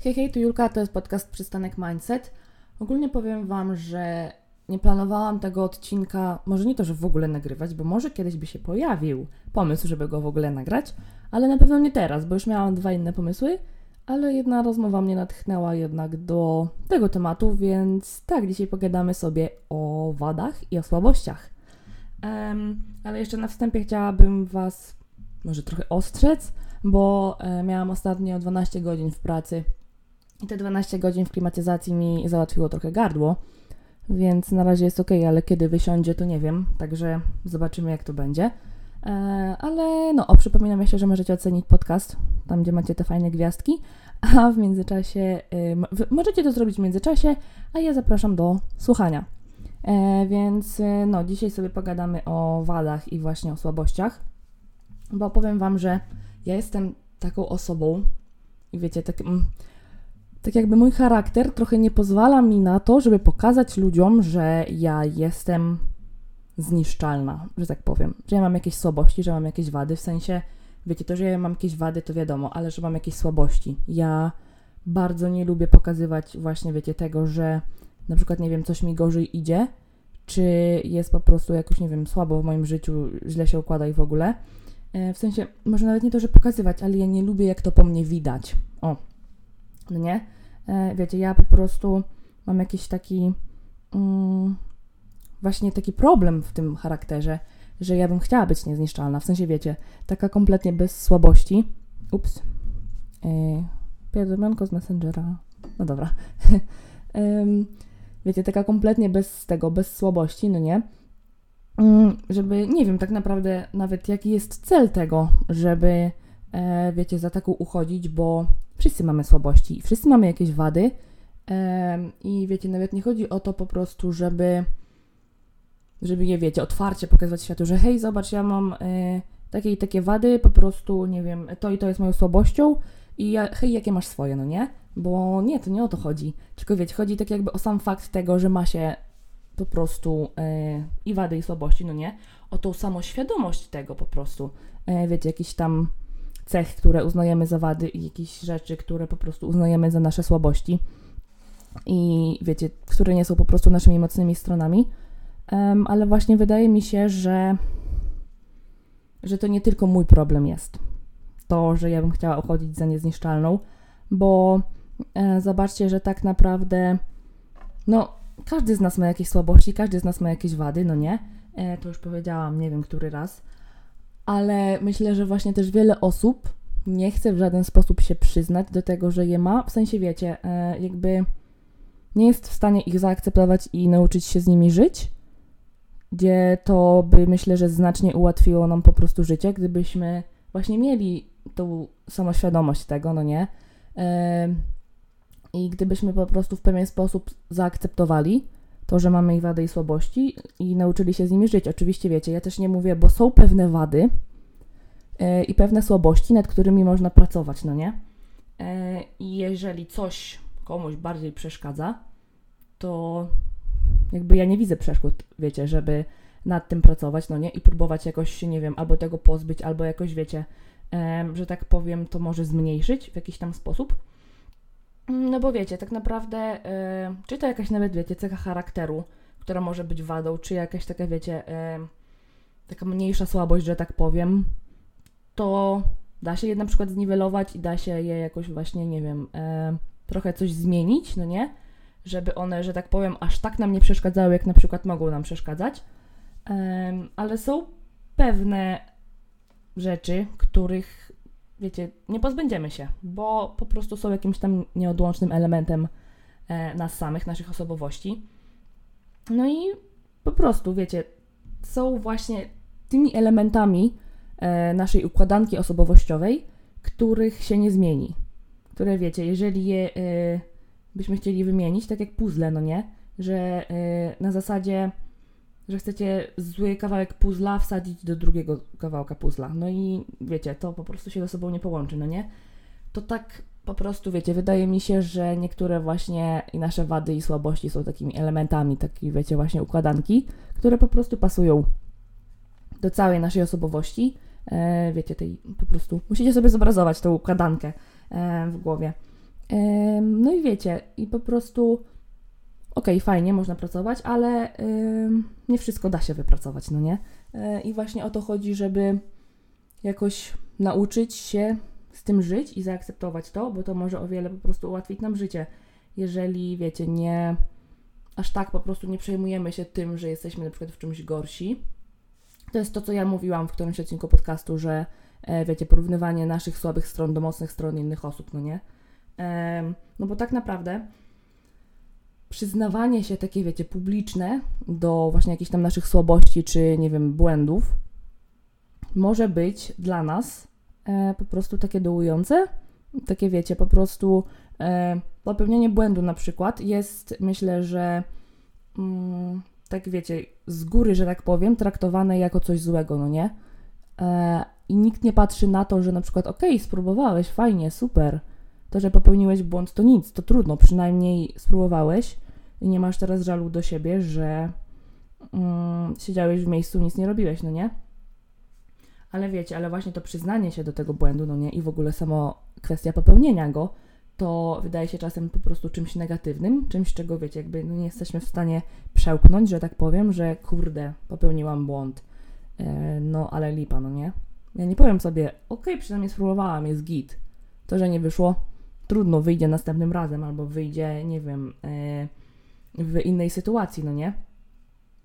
Hej, hej, tu Julka, to jest podcast Przystanek Mindset. Ogólnie powiem Wam, że nie planowałam tego odcinka, może nie to, że w ogóle nagrywać, bo może kiedyś by się pojawił pomysł, żeby go w ogóle nagrać, ale na pewno nie teraz, bo już miałam dwa inne pomysły, ale jedna rozmowa mnie natchnęła jednak do tego tematu, więc tak, dzisiaj pogadamy sobie o wadach i o słabościach. Um, ale jeszcze na wstępie chciałabym Was może trochę ostrzec, bo e, miałam ostatnio 12 godzin w pracy i te 12 godzin w klimatyzacji mi załatwiło trochę gardło, więc na razie jest ok, ale kiedy wysiądzie, to nie wiem, także zobaczymy, jak to będzie. E, ale no, o, przypominam jeszcze, że możecie ocenić podcast, tam gdzie macie te fajne gwiazdki, a w międzyczasie, możecie to zrobić w międzyczasie, a ja zapraszam do słuchania. E, więc y, no, dzisiaj sobie pogadamy o wadach i właśnie o słabościach, bo powiem Wam, że ja jestem taką osobą i wiecie, tak, tak jakby mój charakter trochę nie pozwala mi na to, żeby pokazać ludziom, że ja jestem zniszczalna, że tak powiem, że ja mam jakieś słabości, że mam jakieś wady, w sensie, wiecie, to, że ja mam jakieś wady, to wiadomo, ale że mam jakieś słabości. Ja bardzo nie lubię pokazywać właśnie, wiecie, tego, że na przykład, nie wiem, coś mi gorzej idzie, czy jest po prostu jakoś, nie wiem, słabo w moim życiu, źle się układa i w ogóle. E, w sensie, może nawet nie to, że pokazywać, ale ja nie lubię, jak to po mnie widać. O, no nie? E, wiecie, ja po prostu mam jakiś taki, mm, właśnie taki problem w tym charakterze, że ja bym chciała być niezniszczalna. W sensie, wiecie, taka kompletnie bez słabości. Ups. Yy, z Messengera. No dobra. wiecie, taka kompletnie bez tego, bez słabości, no nie? Mm, żeby, nie wiem tak naprawdę nawet jaki jest cel tego, żeby, e, wiecie, za taką uchodzić, bo wszyscy mamy słabości, wszyscy mamy jakieś wady i wiecie, nawet nie chodzi o to po prostu, żeby, żeby je, wiecie, otwarcie pokazywać światu, że hej, zobacz, ja mam e, takie i takie wady, po prostu, nie wiem, to i to jest moją słabością i ja, hej, jakie masz swoje, no nie? Bo nie, to nie o to chodzi. Tylko wiecie, chodzi tak jakby o sam fakt tego, że ma się po prostu e, i wady, i słabości, no nie? O tą samoświadomość tego po prostu. E, wiecie, jakiś tam cech, które uznajemy za wady i jakieś rzeczy, które po prostu uznajemy za nasze słabości i wiecie, które nie są po prostu naszymi mocnymi stronami. Um, ale właśnie wydaje mi się, że, że to nie tylko mój problem jest. To, że ja bym chciała uchodzić za niezniszczalną, bo e, zobaczcie, że tak naprawdę, no, każdy z nas ma jakieś słabości, każdy z nas ma jakieś wady, no nie? E, to już powiedziałam, nie wiem który raz. Ale myślę, że właśnie też wiele osób nie chce w żaden sposób się przyznać do tego, że je ma. W sensie, wiecie, e, jakby nie jest w stanie ich zaakceptować i nauczyć się z nimi żyć, gdzie to by myślę, że znacznie ułatwiło nam po prostu życie, gdybyśmy właśnie mieli tą samoświadomość tego, no nie? E, i gdybyśmy po prostu w pewien sposób zaakceptowali to, że mamy i wady i słabości i nauczyli się z nimi żyć. Oczywiście wiecie, ja też nie mówię, bo są pewne wady yy, i pewne słabości, nad którymi można pracować, no nie? Yy, I jeżeli coś komuś bardziej przeszkadza, to jakby ja nie widzę przeszkód, wiecie, żeby nad tym pracować, no nie? I próbować jakoś nie wiem, albo tego pozbyć, albo jakoś, wiecie, yy, że tak powiem, to może zmniejszyć w jakiś tam sposób. No bo wiecie, tak naprawdę, yy, czy to jakaś nawet, wiecie, cecha charakteru, która może być wadą, czy jakaś taka, wiecie, yy, taka mniejsza słabość, że tak powiem, to da się je na przykład zniwelować i da się je jakoś właśnie, nie wiem, yy, trochę coś zmienić, no nie? Żeby one, że tak powiem, aż tak nam nie przeszkadzały, jak na przykład mogą nam przeszkadzać. ale są pewne rzeczy, których wiecie, nie pozbędziemy się, bo po prostu są jakimś tam nieodłącznym elementem e, nas samych, naszych osobowości. No i po prostu, wiecie, są właśnie tymi elementami e, naszej układanki osobowościowej, których się nie zmieni. Które, wiecie, jeżeli je e, byśmy chcieli wymienić, tak jak puzzle, no nie? Że na zasadzie że chcecie zły kawałek puzla wsadzić do drugiego kawałka puzla. No i wiecie, to po prostu się ze sobą nie połączy, no nie? To tak po prostu, wiecie, wydaje mi się, że niektóre właśnie i nasze wady i słabości są takimi elementami, takiej, wiecie, właśnie układanki, które po prostu pasują do całej naszej osobowości. E, wiecie, tej po prostu musicie sobie zobrazować tą układankę e, w głowie. No i wiecie, i po prostu okej, okay, fajnie, można pracować, ale nie wszystko da się wypracować, no nie? E, I właśnie o to chodzi, żeby jakoś nauczyć się z tym żyć i zaakceptować to, bo to może o wiele po prostu ułatwić nam życie. Jeżeli, wiecie, nie aż tak po prostu nie przejmujemy się tym, że jesteśmy na przykład w czymś gorsi. To jest to, co ja mówiłam w którymś odcinku podcastu, że e, wiecie, porównywanie naszych słabych stron do mocnych stron innych osób, no nie? E, no bo tak naprawdę przyznawanie się takie, wiecie, publiczne do właśnie jakichś tam naszych słabości czy, nie wiem, błędów może być dla nas e, po prostu takie dołujące. Takie, wiecie, po prostu e, popełnienie błędu na przykład jest, myślę, że mm, tak, wiecie, z góry, że tak powiem, traktowane jako coś złego, no nie? E, I nikt nie patrzy na to, że na przykład, okej, okay, spróbowałeś, fajnie, super, to, że popełniłeś błąd, to nic, to trudno, przynajmniej spróbowałeś i nie masz teraz żalu do siebie, że mm, siedziałeś w miejscu, nic nie robiłeś, no nie? Ale wiecie, ale właśnie to przyznanie się do tego błędu, no nie, i w ogóle samo kwestia popełnienia go, to wydaje się czasem po prostu czymś negatywnym, czymś, czego wiecie, jakby no nie jesteśmy w stanie przełknąć, że tak powiem, że kurde, popełniłam błąd. E, no ale lipa, no nie? Ja nie powiem sobie, okej, okay, przynajmniej spróbowałam, jest git. To, że nie wyszło, trudno, wyjdzie następnym razem, albo wyjdzie, nie wiem, e, w innej sytuacji, no nie?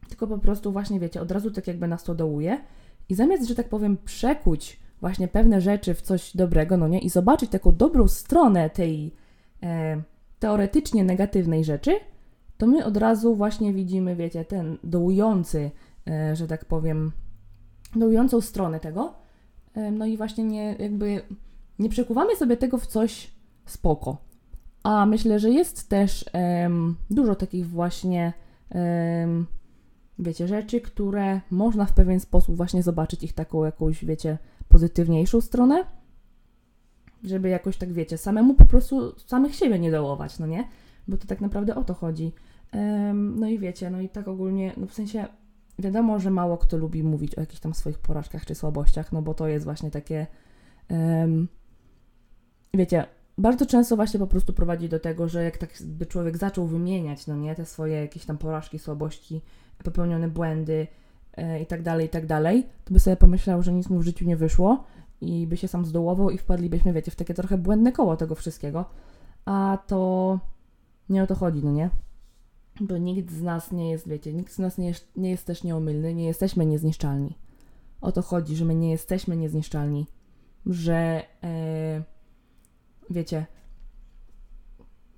Tylko po prostu właśnie, wiecie, od razu tak jakby nas to dołuje i zamiast, że tak powiem, przekuć właśnie pewne rzeczy w coś dobrego, no nie? I zobaczyć taką dobrą stronę tej e, teoretycznie negatywnej rzeczy, to my od razu właśnie widzimy, wiecie, ten dołujący, e, że tak powiem, dołującą stronę tego. E, no i właśnie nie, jakby nie przekuwamy sobie tego w coś spoko. A myślę, że jest też dużo takich właśnie, wiecie, rzeczy, które można w pewien sposób właśnie zobaczyć ich taką jakąś, wiecie, pozytywniejszą stronę, żeby jakoś tak, wiecie, samemu po prostu samych siebie nie dołować, no nie? Bo to tak naprawdę o to chodzi. no i wiecie, no i tak ogólnie, no w sensie wiadomo, że mało kto lubi mówić o jakichś tam swoich porażkach czy słabościach, no bo to jest właśnie takie, wiecie, bardzo często właśnie po prostu prowadzi do tego, że jak tak by człowiek zaczął wymieniać, no nie, te swoje jakieś tam porażki, słabości, popełnione błędy e, i tak dalej, i tak dalej, to by sobie pomyślał, że nic mu w życiu nie wyszło i by się sam zdołował i wpadlibyśmy, wiecie, w takie trochę błędne koło tego wszystkiego. A to nie o to chodzi, no nie? Bo nikt z nas nie jest, wiecie, nikt z nas nie jest, nie jest też nieomylny, nie jesteśmy niezniszczalni. O to chodzi, że my nie jesteśmy niezniszczalni, że... E, wiecie,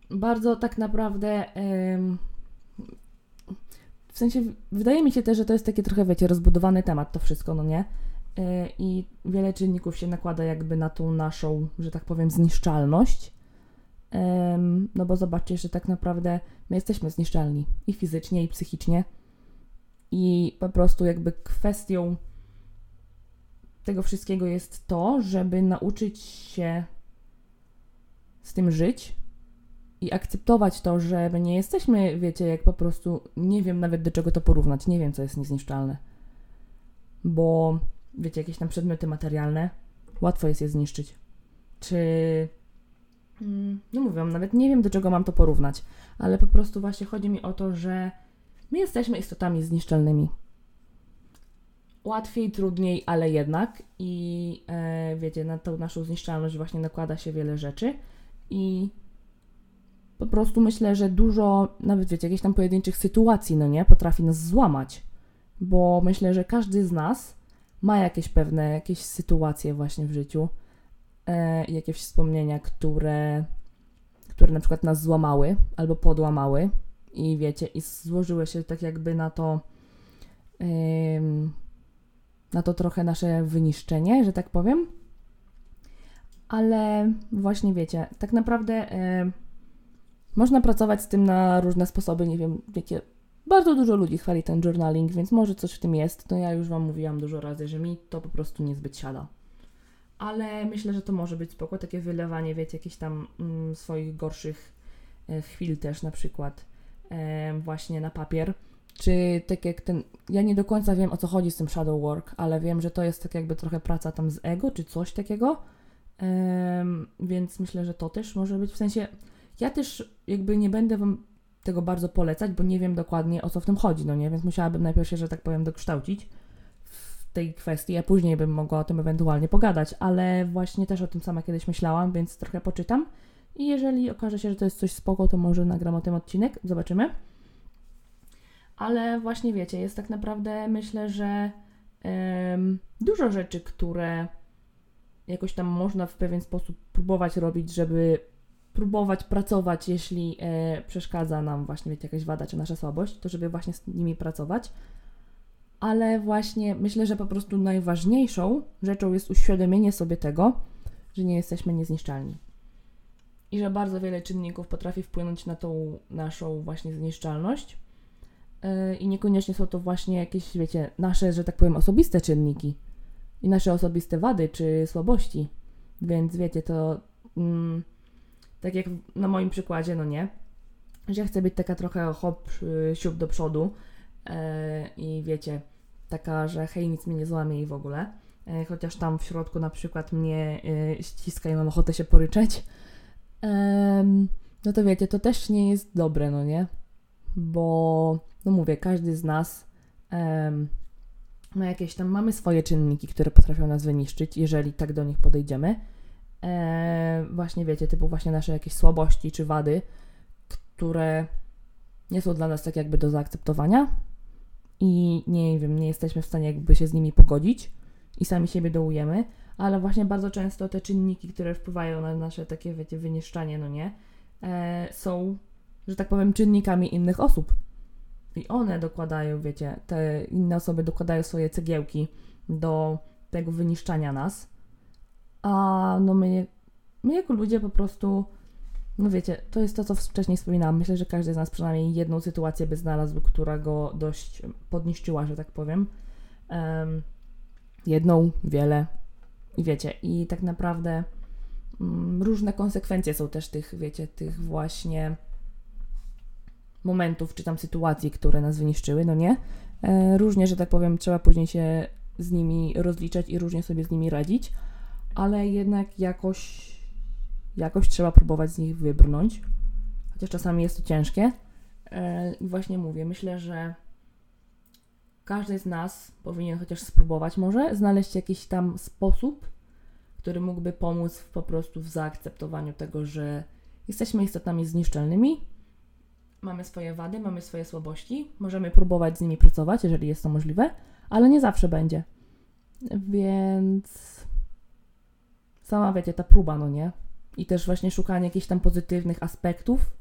bardzo tak naprawdę. w sensie, wydaje mi się też, że to jest taki trochę, wiecie, rozbudowany temat, to wszystko, no nie? E, I wiele czynników się nakłada jakby na tą naszą, że tak powiem, zniszczalność. No bo zobaczcie, że tak naprawdę my jesteśmy zniszczalni i fizycznie, i psychicznie. I po prostu jakby kwestią tego wszystkiego jest to, żeby nauczyć się z tym żyć i akceptować to, że my nie jesteśmy, wiecie, jak po prostu nie wiem nawet do czego to porównać, nie wiem, co jest niezniszczalne. Bo, wiecie, jakieś tam przedmioty materialne, łatwo jest je zniszczyć. Czy. Mm, no mówię, nawet nie wiem, do czego mam to porównać, ale po prostu właśnie chodzi mi o to, że my jesteśmy istotami zniszczalnymi. Łatwiej, trudniej, ale jednak. I e, wiecie, na tą naszą zniszczalność właśnie nakłada się wiele rzeczy. I po prostu myślę, że dużo, nawet wiecie, jakichś tam pojedynczych sytuacji, no nie, potrafi nas złamać. Bo myślę, że każdy z nas ma jakieś pewne, jakieś sytuacje właśnie w życiu, e, jakieś wspomnienia, które, które na przykład nas złamały albo podłamały i wiecie, i złożyły się tak jakby na to, e, na to trochę nasze wyniszczenie, że tak powiem ale właśnie wiecie, tak naprawdę y, można pracować z tym na różne sposoby. Nie wiem, wiecie, bardzo dużo ludzi chwali ten journaling, więc może coś w tym jest. No ja już Wam mówiłam dużo razy, że mi to po prostu niezbyt siada. Ale myślę, że to może być spoko, takie wylewanie, wiecie, jakichś tam mm, swoich gorszych e, chwil też na przykład e, właśnie na papier. Czy tak jak ten, ja nie do końca wiem o co chodzi z tym shadow work, ale wiem, że to jest tak jakby trochę praca tam z ego, czy coś takiego Um, więc myślę, że to też może być w sensie. Ja też jakby nie będę Wam tego bardzo polecać, bo nie wiem dokładnie o co w tym chodzi, no nie? Więc musiałabym najpierw się, że tak powiem, dokształcić w tej kwestii, a później bym mogła o tym ewentualnie pogadać, ale właśnie też o tym sama kiedyś myślałam, więc trochę poczytam. I jeżeli okaże się, że to jest coś spoko, to może nagram o tym odcinek, zobaczymy. Ale właśnie wiecie, jest tak naprawdę, myślę, że um, dużo rzeczy, które jakoś tam można w pewien sposób próbować robić, żeby próbować pracować, jeśli e, przeszkadza nam właśnie wiecie, jakaś wada czy nasza słabość, to żeby właśnie z nimi pracować. Ale właśnie myślę, że po prostu najważniejszą rzeczą jest uświadomienie sobie tego, że nie jesteśmy niezniszczalni. I że bardzo wiele czynników potrafi wpłynąć na tą naszą właśnie zniszczalność. Yy, I niekoniecznie są to właśnie jakieś, wiecie, nasze, że tak powiem, osobiste czynniki i nasze osobiste wady czy słabości. Więc wiecie, to mm, tak jak na moim przykładzie, no nie, że ja chcę być taka trochę hop, y, siup do przodu yy, i wiecie, taka, że hej, nic mnie nie złamie i w ogóle. Yy, chociaż tam w środku na przykład mnie yy, ściska i mam ochotę się poryczeć. no to wiecie, to też nie jest dobre, no nie? Bo, no mówię, każdy z nas ma jakieś tam, mamy swoje czynniki, które potrafią nas wyniszczyć, jeżeli tak do nich podejdziemy. E, właśnie wiecie, typu właśnie nasze jakieś słabości czy wady, które nie są dla nas tak jakby do zaakceptowania i nie wiem, nie jesteśmy w stanie jakby się z nimi pogodzić i sami siebie dołujemy, ale właśnie bardzo często te czynniki, które wpływają na nasze takie, wiecie, wyniszczanie, no nie, e, są, że tak powiem, czynnikami innych osób. I one dokładają, wiecie, te inne osoby dokładają swoje cegiełki do tego wyniszczania nas. A no my, my jako ludzie po prostu, no wiecie, to jest to, co wcześniej wspominałam. Myślę, że każdy z nas przynajmniej jedną sytuację by znalazł, która go dość podniszczyła, że tak powiem. Um, jedną, wiele. I wiecie, i tak naprawdę um, różne konsekwencje są też tych, wiecie, tych właśnie momentów czy tam sytuacji, które nas wyniszczyły, no nie? E, różnie, że tak powiem, trzeba później się z nimi rozliczać i różnie sobie z nimi radzić, ale jednak jakoś, jakoś trzeba próbować z nich wybrnąć, chociaż czasami jest to ciężkie. E, I właśnie mówię, myślę, że każdy z nas powinien chociaż spróbować może znaleźć jakiś tam sposób, który mógłby pomóc po prostu w zaakceptowaniu tego, że jesteśmy istotami zniszczalnymi, mamy swoje wady, mamy swoje słabości, możemy próbować z nimi pracować, jeżeli jest to możliwe, ale nie zawsze będzie. Więc sama wiecie, ta próba, no nie? I też właśnie szukanie jakichś tam pozytywnych aspektów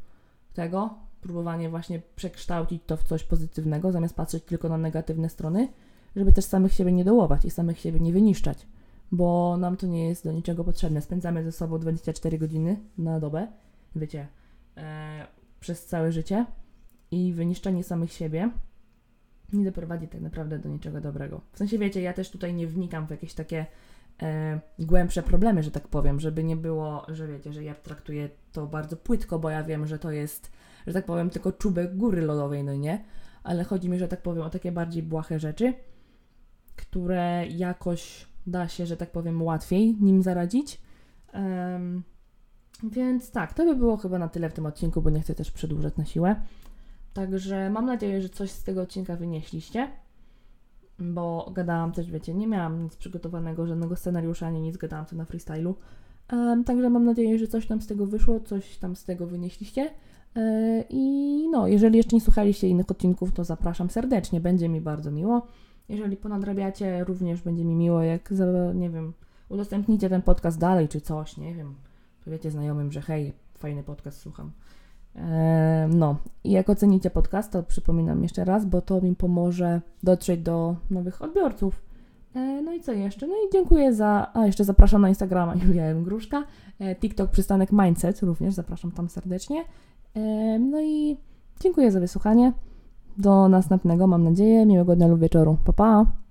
tego, próbowanie właśnie przekształcić to w coś pozytywnego, zamiast patrzeć tylko na negatywne strony, żeby też samych siebie nie dołować i samych siebie nie wyniszczać, bo nam to nie jest do niczego potrzebne. Spędzamy ze sobą 24 godziny na dobę, wiecie, e, przez całe życie i wyniszczenie samych siebie nie doprowadzi tak naprawdę do niczego dobrego. W sensie wiecie, ja też tutaj nie wnikam w jakieś takie e, głębsze problemy, że tak powiem, żeby nie było, że wiecie, że ja traktuję to bardzo płytko, bo ja wiem, że to jest, że tak powiem, tylko czubek góry lodowej, no nie? Ale chodzi mi, że tak powiem, o takie bardziej błahe rzeczy, które jakoś da się, że tak powiem, łatwiej nim zaradzić. Więc tak, to by było chyba na tyle w tym odcinku, bo nie chcę też przedłużać na siłę. Także mam nadzieję, że coś z tego odcinka wynieśliście, bo gadałam też, wiecie, nie miałam nic przygotowanego, żadnego scenariusza, ani nic, gadałam to na freestylu. Um, także mam nadzieję, że coś tam z tego wyszło, coś tam z tego wynieśliście. Yy, I no, jeżeli jeszcze nie słuchaliście innych odcinków, to zapraszam serdecznie, będzie mi bardzo miło. Jeżeli ponadrabiacie, również będzie mi miło, jak, nie wiem, udostępnicie ten podcast dalej, czy coś, nie wiem powiecie znajomym, że hej, fajny podcast słucham. E, no, i jak ocenicie podcast, to przypominam jeszcze raz, bo to mi pomoże dotrzeć do nowych odbiorców. E, no i co jeszcze? No i dziękuję za. A jeszcze zapraszam na Instagrama Julia. Gruszka, e, TikTok przystanek Mindset również zapraszam tam serdecznie. No i dziękuję za wysłuchanie. Do następnego, mam nadzieję. Miłego dnia lub wieczoru. Pa, pa!